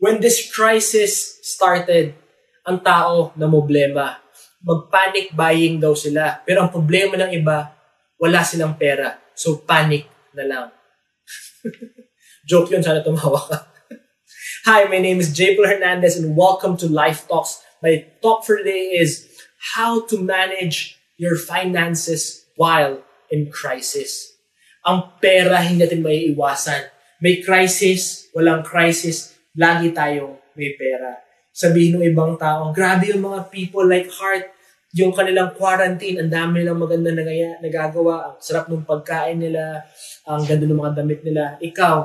When this crisis started, ang tao na problema. Mag-panic buying daw sila. Pero ang problema ng iba, wala silang pera. So panic na lang. Joke yun, sana tumawa ka. Hi, my name is J. Hernandez and welcome to Life Talks. My talk for today is how to manage your finances while in crisis. Ang pera hindi natin may iwasan. May crisis, walang crisis, lagi tayo may pera. Sabihin ng ibang tao, grabe yung mga people like Heart, yung kanilang quarantine, ang dami nilang maganda nagaya, nagagawa, ang sarap ng pagkain nila, ang ganda ng mga damit nila. Ikaw,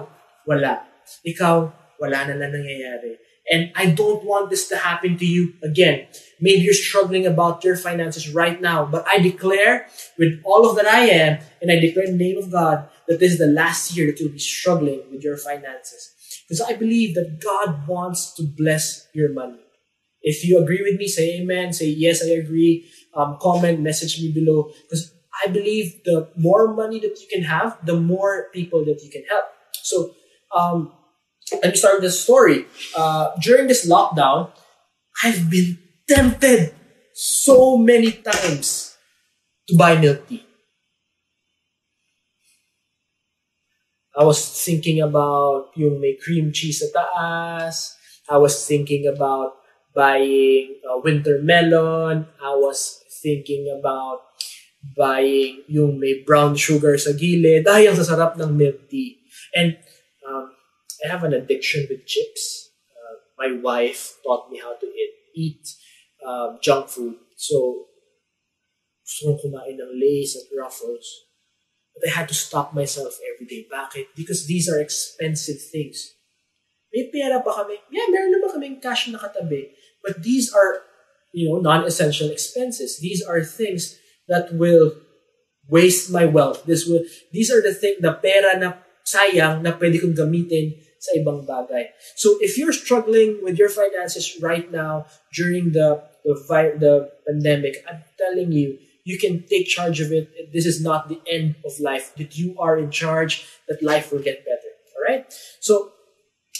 wala. Ikaw, wala na lang nangyayari. And I don't want this to happen to you again. Maybe you're struggling about your finances right now, but I declare with all of that I am, and I declare in the name of God, that this is the last year that you'll be struggling with your finances. Because I believe that God wants to bless your money. If you agree with me, say amen, say yes, I agree, um, comment, message me below. Because I believe the more money that you can have, the more people that you can help. So, um, let me start with this story. Uh, during this lockdown, I've been tempted so many times to buy milk tea. I was thinking about yung may cream cheese sa taas. I was thinking about buying uh, winter melon. I was thinking about buying yung may brown sugar sa gilid. Ay, ang sasarap ng milk tea. And um, I have an addiction with chips. Uh, my wife taught me how to eat, eat um, junk food. So, gusto kong kumain ng Lay's at Ruffles. But I had to stop myself every day. Bakit? Because these are expensive things. May pera ba kami? Yeah, meron naman kaming cash na katabi. But these are, you know, non-essential expenses. These are things that will waste my wealth. This will, these are the thing, the pera na sayang na pwede kong gamitin sa ibang bagay. So if you're struggling with your finances right now during the the, the pandemic, I'm telling you, you can take charge of it. This is not the end of life. That you are in charge, that life will get better. All right? So,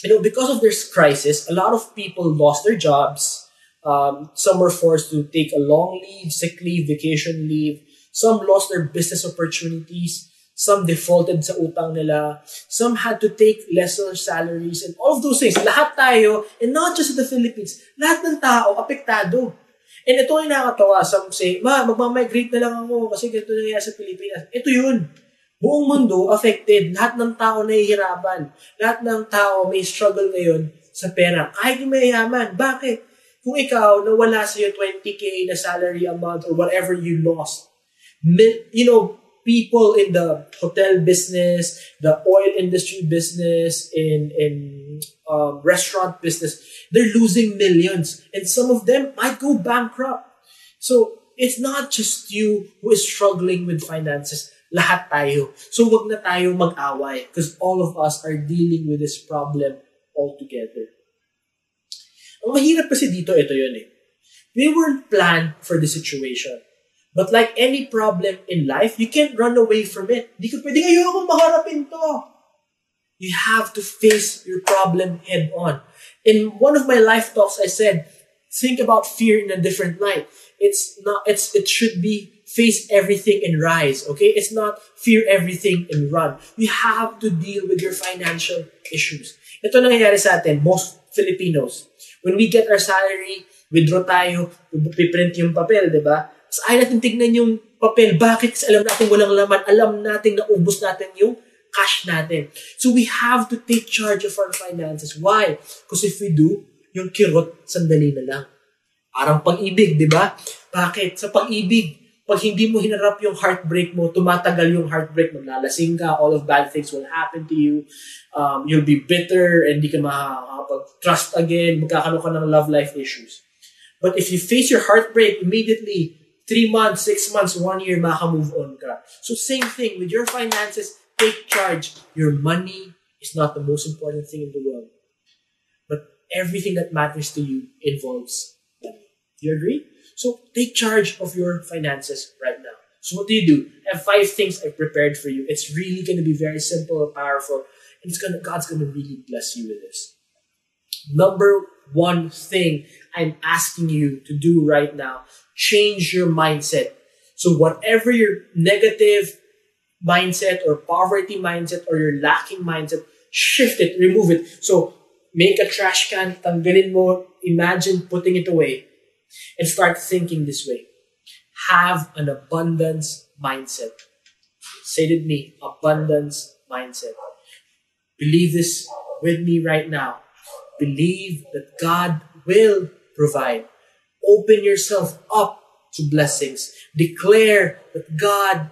you know, because of this crisis, a lot of people lost their jobs. Um, some were forced to take a long leave, sick leave, vacation leave. Some lost their business opportunities. Some defaulted sa utang nila. Some had to take lesser salaries and all of those things. Lahat tayo, and not just in the Philippines, lahat ng tao apektado. And ito ay nakakatawa. Some say, ma, magmamigrate na lang ako kasi ganito nangyayari sa Pilipinas. Ito yun. Buong mundo affected. Lahat ng tao nahihirapan. Lahat ng tao may struggle ngayon sa pera. Kahit yung mayayaman. Bakit? Kung ikaw, nawala sa iyo 20k na salary a month or whatever you lost, you know, people in the hotel business, the oil industry business, in in um, restaurant business, they're losing millions, and some of them might go bankrupt. So it's not just you who is struggling with finances. Lahat tayo. So wag na tayo mag-away because all of us are dealing with this problem all together. Ang mahirap kasi dito, ito yun eh. We weren't planned for the situation. But like any problem in life, you can't run away from it. Di ka pwedeng, ayoko maharapin to. You have to face your problem head on. In one of my life talks, I said, think about fear in a different light. It's not, it's, it should be face everything and rise, okay? It's not fear everything and run. You have to deal with your financial issues. Ito nangyayari sa atin, most Filipinos. When we get our salary, withdraw tayo, piprint yung papel, di ba? Tapos ayaw natin tignan yung papel. Bakit? Kasi alam natin walang laman. Alam natin na ubos natin yung cash natin. So we have to take charge of our finances. Why? Because if we do, yung kirot, sandali na lang. Parang pag-ibig, di ba? Bakit? Sa pag-ibig, pag hindi mo hinarap yung heartbreak mo, tumatagal yung heartbreak, maglalasing ka, all of bad things will happen to you. Um, you'll be bitter, and hindi ka makakapag-trust again, magkakaroon ka ng love life issues. But if you face your heartbreak immediately, three months, six months, one year, maka-move on ka. So same thing with your finances, take charge. Your money is not the most important thing in the world. But everything that matters to you involves money. Do you agree? So take charge of your finances right now. So what do you do? I have five things I prepared for you. It's really going to be very simple and powerful. And it's gonna, God's going to really bless you with this. Number one thing I'm asking you to do right now, change your mindset. So whatever your negative mindset or poverty mindset or your lacking mindset, shift it, remove it. So make a trash can, tanggalin mo, imagine putting it away and start thinking this way. Have an abundance mindset. Say it with me, abundance mindset. Believe this with me right now. Believe that God will provide. Open yourself up to blessings. Declare that God,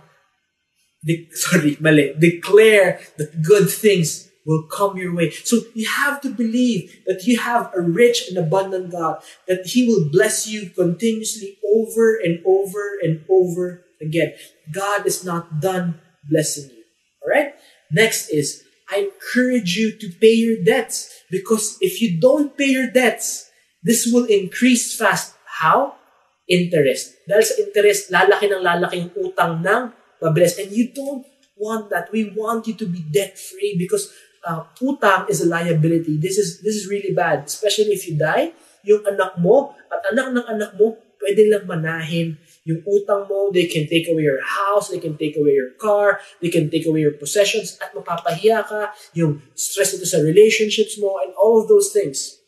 de- sorry, mali. Declare that good things will come your way. So you have to believe that you have a rich and abundant God, that He will bless you continuously over and over and over again. God is not done blessing you. All right? Next is, I encourage you to pay your debts because if you don't pay your debts, this will increase fast. How? Interest. Dahil sa interest, lalaki ng lalaki yung utang ng mabilis. And you don't want that. We want you to be debt free because uh, utang is a liability. This is this is really bad, especially if you die. Yung anak mo at anak ng anak mo pwede lang manahin yung utang mo, they can take away your house, they can take away your car, they can take away your possessions, at mapapahiya ka, yung stress ito sa relationships mo, and all of those things.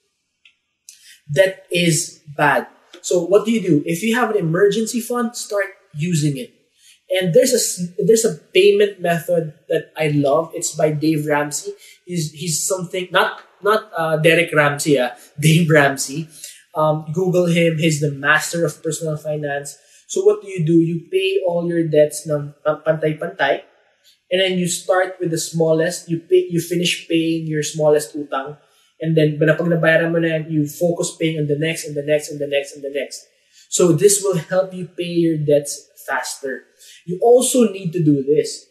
That is bad. So what do you do? If you have an emergency fund, start using it. And there's a there's a payment method that I love. It's by Dave Ramsey. He's he's something not not uh, Derek Ramsey, uh, Dave Ramsey. Um, Google him. He's the master of personal finance. So what do you do? You pay all your debts ng pantay-pantay. And then you start with the smallest. You pay, you finish paying your smallest utang. And then, pag nabayaran mo na you focus paying on the next and the next and the next and the next. So this will help you pay your debts faster. You also need to do this.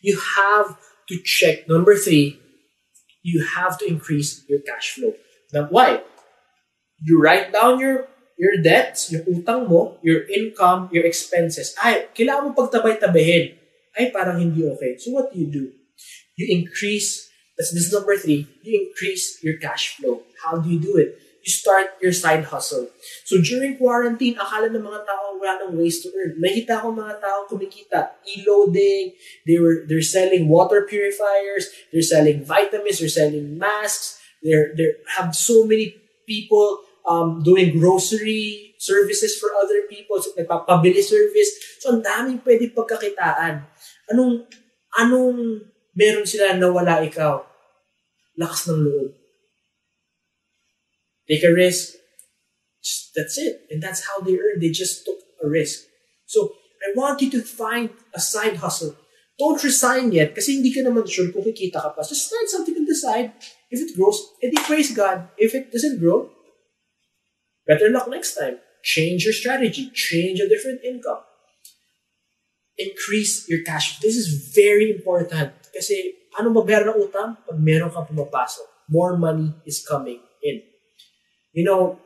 You have to check, number three, you have to increase your cash flow. Now, why? You write down your your debts, yung utang mo, your income, your expenses. Ay, kailangan mo pagtabay-tabahin. Ay, parang hindi okay. So what do you do? You increase, that's this number three, you increase your cash flow. How do you do it? Start your side hustle. So during quarantine, akala ng mga tao wala ng ways to earn. Nakita ko mga tao kumikita. E-loading, they were, they're selling water purifiers, they're selling vitamins, they're selling masks, they're, they have so many people um, doing grocery services for other people, so, nagpapabili service. So, ang daming pwede pagkakitaan. Anong, anong meron sila na wala ikaw? Lakas ng loob. Take a risk. That's it. And that's how they earn. They just took a risk. So, I want you to find a side hustle. Don't resign yet kasi hindi ka naman sure kung kikita ka pa. Just find something on the side. If it grows, eh, edi praise God. If it doesn't grow, Better luck next time. Change your strategy. Change a different income. Increase your cash. This is very important. Kasi ano mabayaran ng utang? Pag meron kang pumapasok, more money is coming in. You know,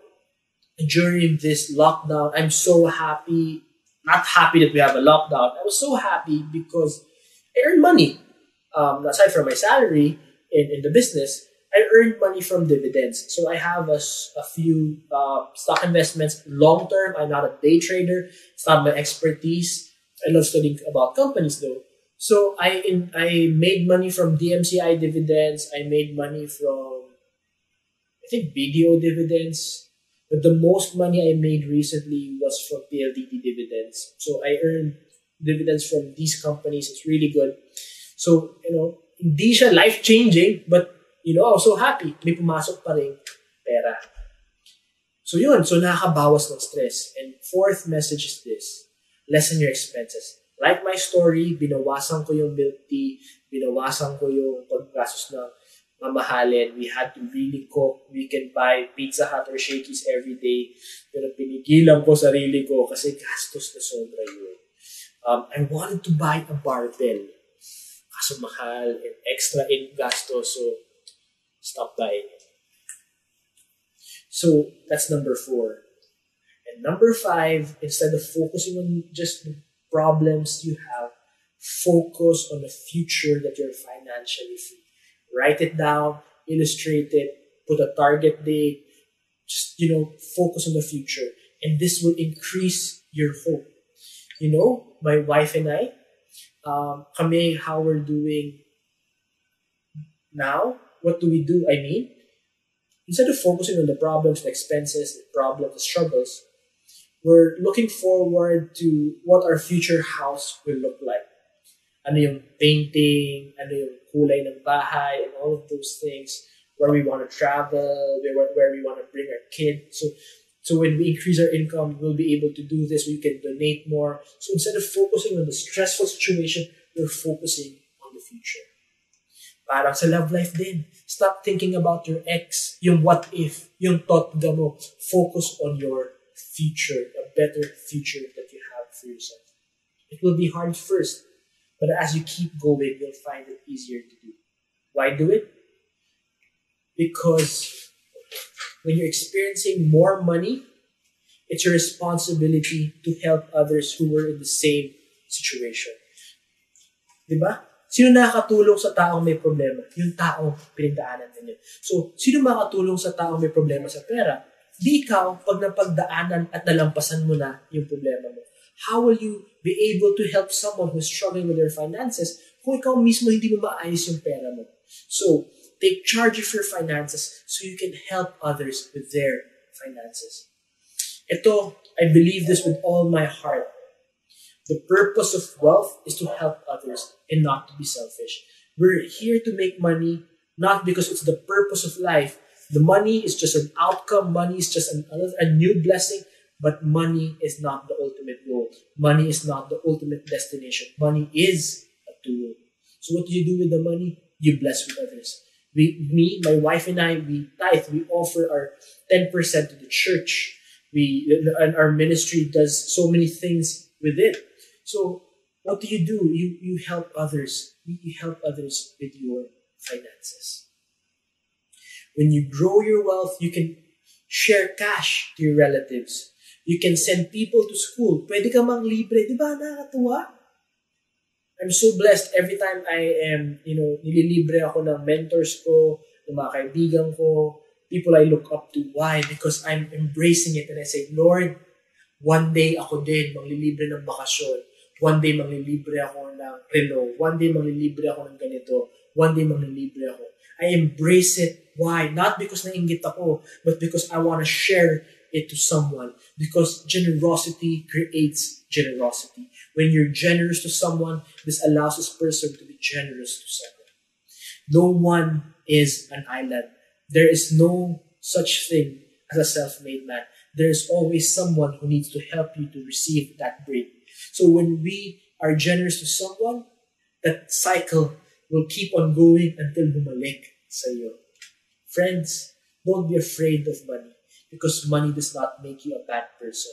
during this lockdown, I'm so happy. Not happy that we have a lockdown. I was so happy because I earned money. Um, aside from my salary in, in the business, I earned money from dividends. So I have a, a few uh, stock investments long term. I'm not a day trader. It's not my expertise. I love studying about companies though. So I in, I made money from DMCI dividends. I made money from I think BDO dividends. But the most money I made recently was from PLDT dividends. So I earned dividends from these companies. It's really good. So, you know, hindi siya life-changing, but you know, I was so happy. May pumasok pa rin pera. So yun, so nakakabawas ng stress. And fourth message is this, lessen your expenses. Like my story, binawasan ko yung milk tea, binawasan ko yung paggastos ng mamahalin. We had to really cook. We can buy Pizza Hut or Shakey's every day. Pero pinigilan ko sarili ko kasi gastos na sobra yun. Um, I wanted to buy a barbell. Kaso mahal and extra in gastos. So, stop buying it. So that's number four. And number five, instead of focusing on just the problems you have, focus on the future that you're financially free. Write it down, illustrate it, put a target date, just, you know, focus on the future. And this will increase your hope. You know, my wife and I, um, kami, how we're doing now, what do we do? I mean, instead of focusing on the problems, the expenses, the problems, the struggles, we're looking forward to what our future house will look like. Ano yung painting, ano yung kulay ng bahay, and all of those things, where we want to travel, where, where we want to bring our kid. So, so when we increase our income, we'll be able to do this, we can donate more. So instead of focusing on the stressful situation, we're focusing on the future. Parang sa love life din. Stop thinking about your ex, yung what if, yung thought mo. Focus on your future, a better future that you have for yourself. It will be hard first, but as you keep going, you'll find it easier to do. Why do it? Because when you're experiencing more money, it's your responsibility to help others who were in the same situation. Diba? Sino nakakatulong sa taong may problema? Yung taong pinagdaanan ninyo. So, sino makatulong sa taong may problema sa pera? Di ikaw, pag napagdaanan at nalampasan mo na yung problema mo. How will you be able to help someone who's struggling with their finances kung ikaw mismo hindi mo maayos yung pera mo? So, take charge of your finances so you can help others with their finances. Ito, I believe this with all my heart. The purpose of wealth is to help others and not to be selfish. We're here to make money not because it's the purpose of life, the money is just an outcome. Money is just an, a new blessing. But money is not the ultimate goal. Money is not the ultimate destination. Money is a tool. So what do you do with the money? You bless with others. We, me, my wife and I, we tithe. We offer our 10% to the church. We, and our ministry does so many things with it. So what do you do? You, you help others. You help others with your finances. When you grow your wealth, you can share cash to your relatives. You can send people to school. Pwede ka mang libre. Di ba? Nakakatuwa. I'm so blessed every time I am, you know, nililibre ako ng mentors ko, ng mga kaibigan ko, people I look up to. Why? Because I'm embracing it and I say, Lord, one day ako din manglilibre ng bakasyon. One day manglilibre ako ng Renault. One day manglilibre ako ng ganito. One day manglilibre ako. I embrace it. Why? Not because nainggit ako, but because I want to share it to someone. Because generosity creates generosity. When you're generous to someone, this allows this person to be generous to someone. No one is an island. There is no such thing as a self-made man. There is always someone who needs to help you to receive that break. So when we are generous to someone, that cycle will keep on going until bumalik sa iyo. Friends, don't be afraid of money because money does not make you a bad person.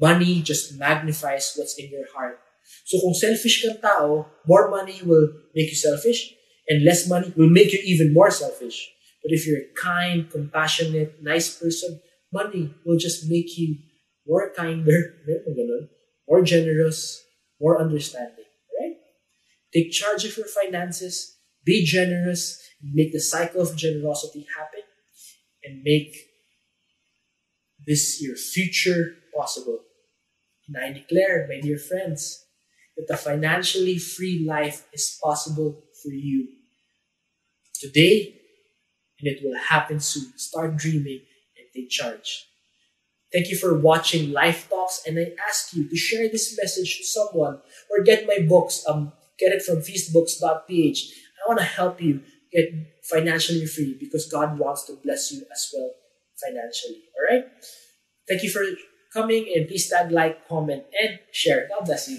Money just magnifies what's in your heart. So kung selfish kang tao, more money will make you selfish and less money will make you even more selfish. But if you're a kind, compassionate, nice person, money will just make you more kinder, more generous, more understanding. Right? Take charge of your finances, be generous, make the cycle of generosity happen, and make this your future possible. And I declare, my dear friends, that a financially free life is possible for you today, and it will happen soon. Start dreaming and take charge. Thank you for watching Life Talks, and I ask you to share this message to someone or get my books. Um, get it from feastbooks.ph. I want to help you get financially free because God wants to bless you as well financially. All right. Thank you for coming and please tag, like, comment, and share. God bless you.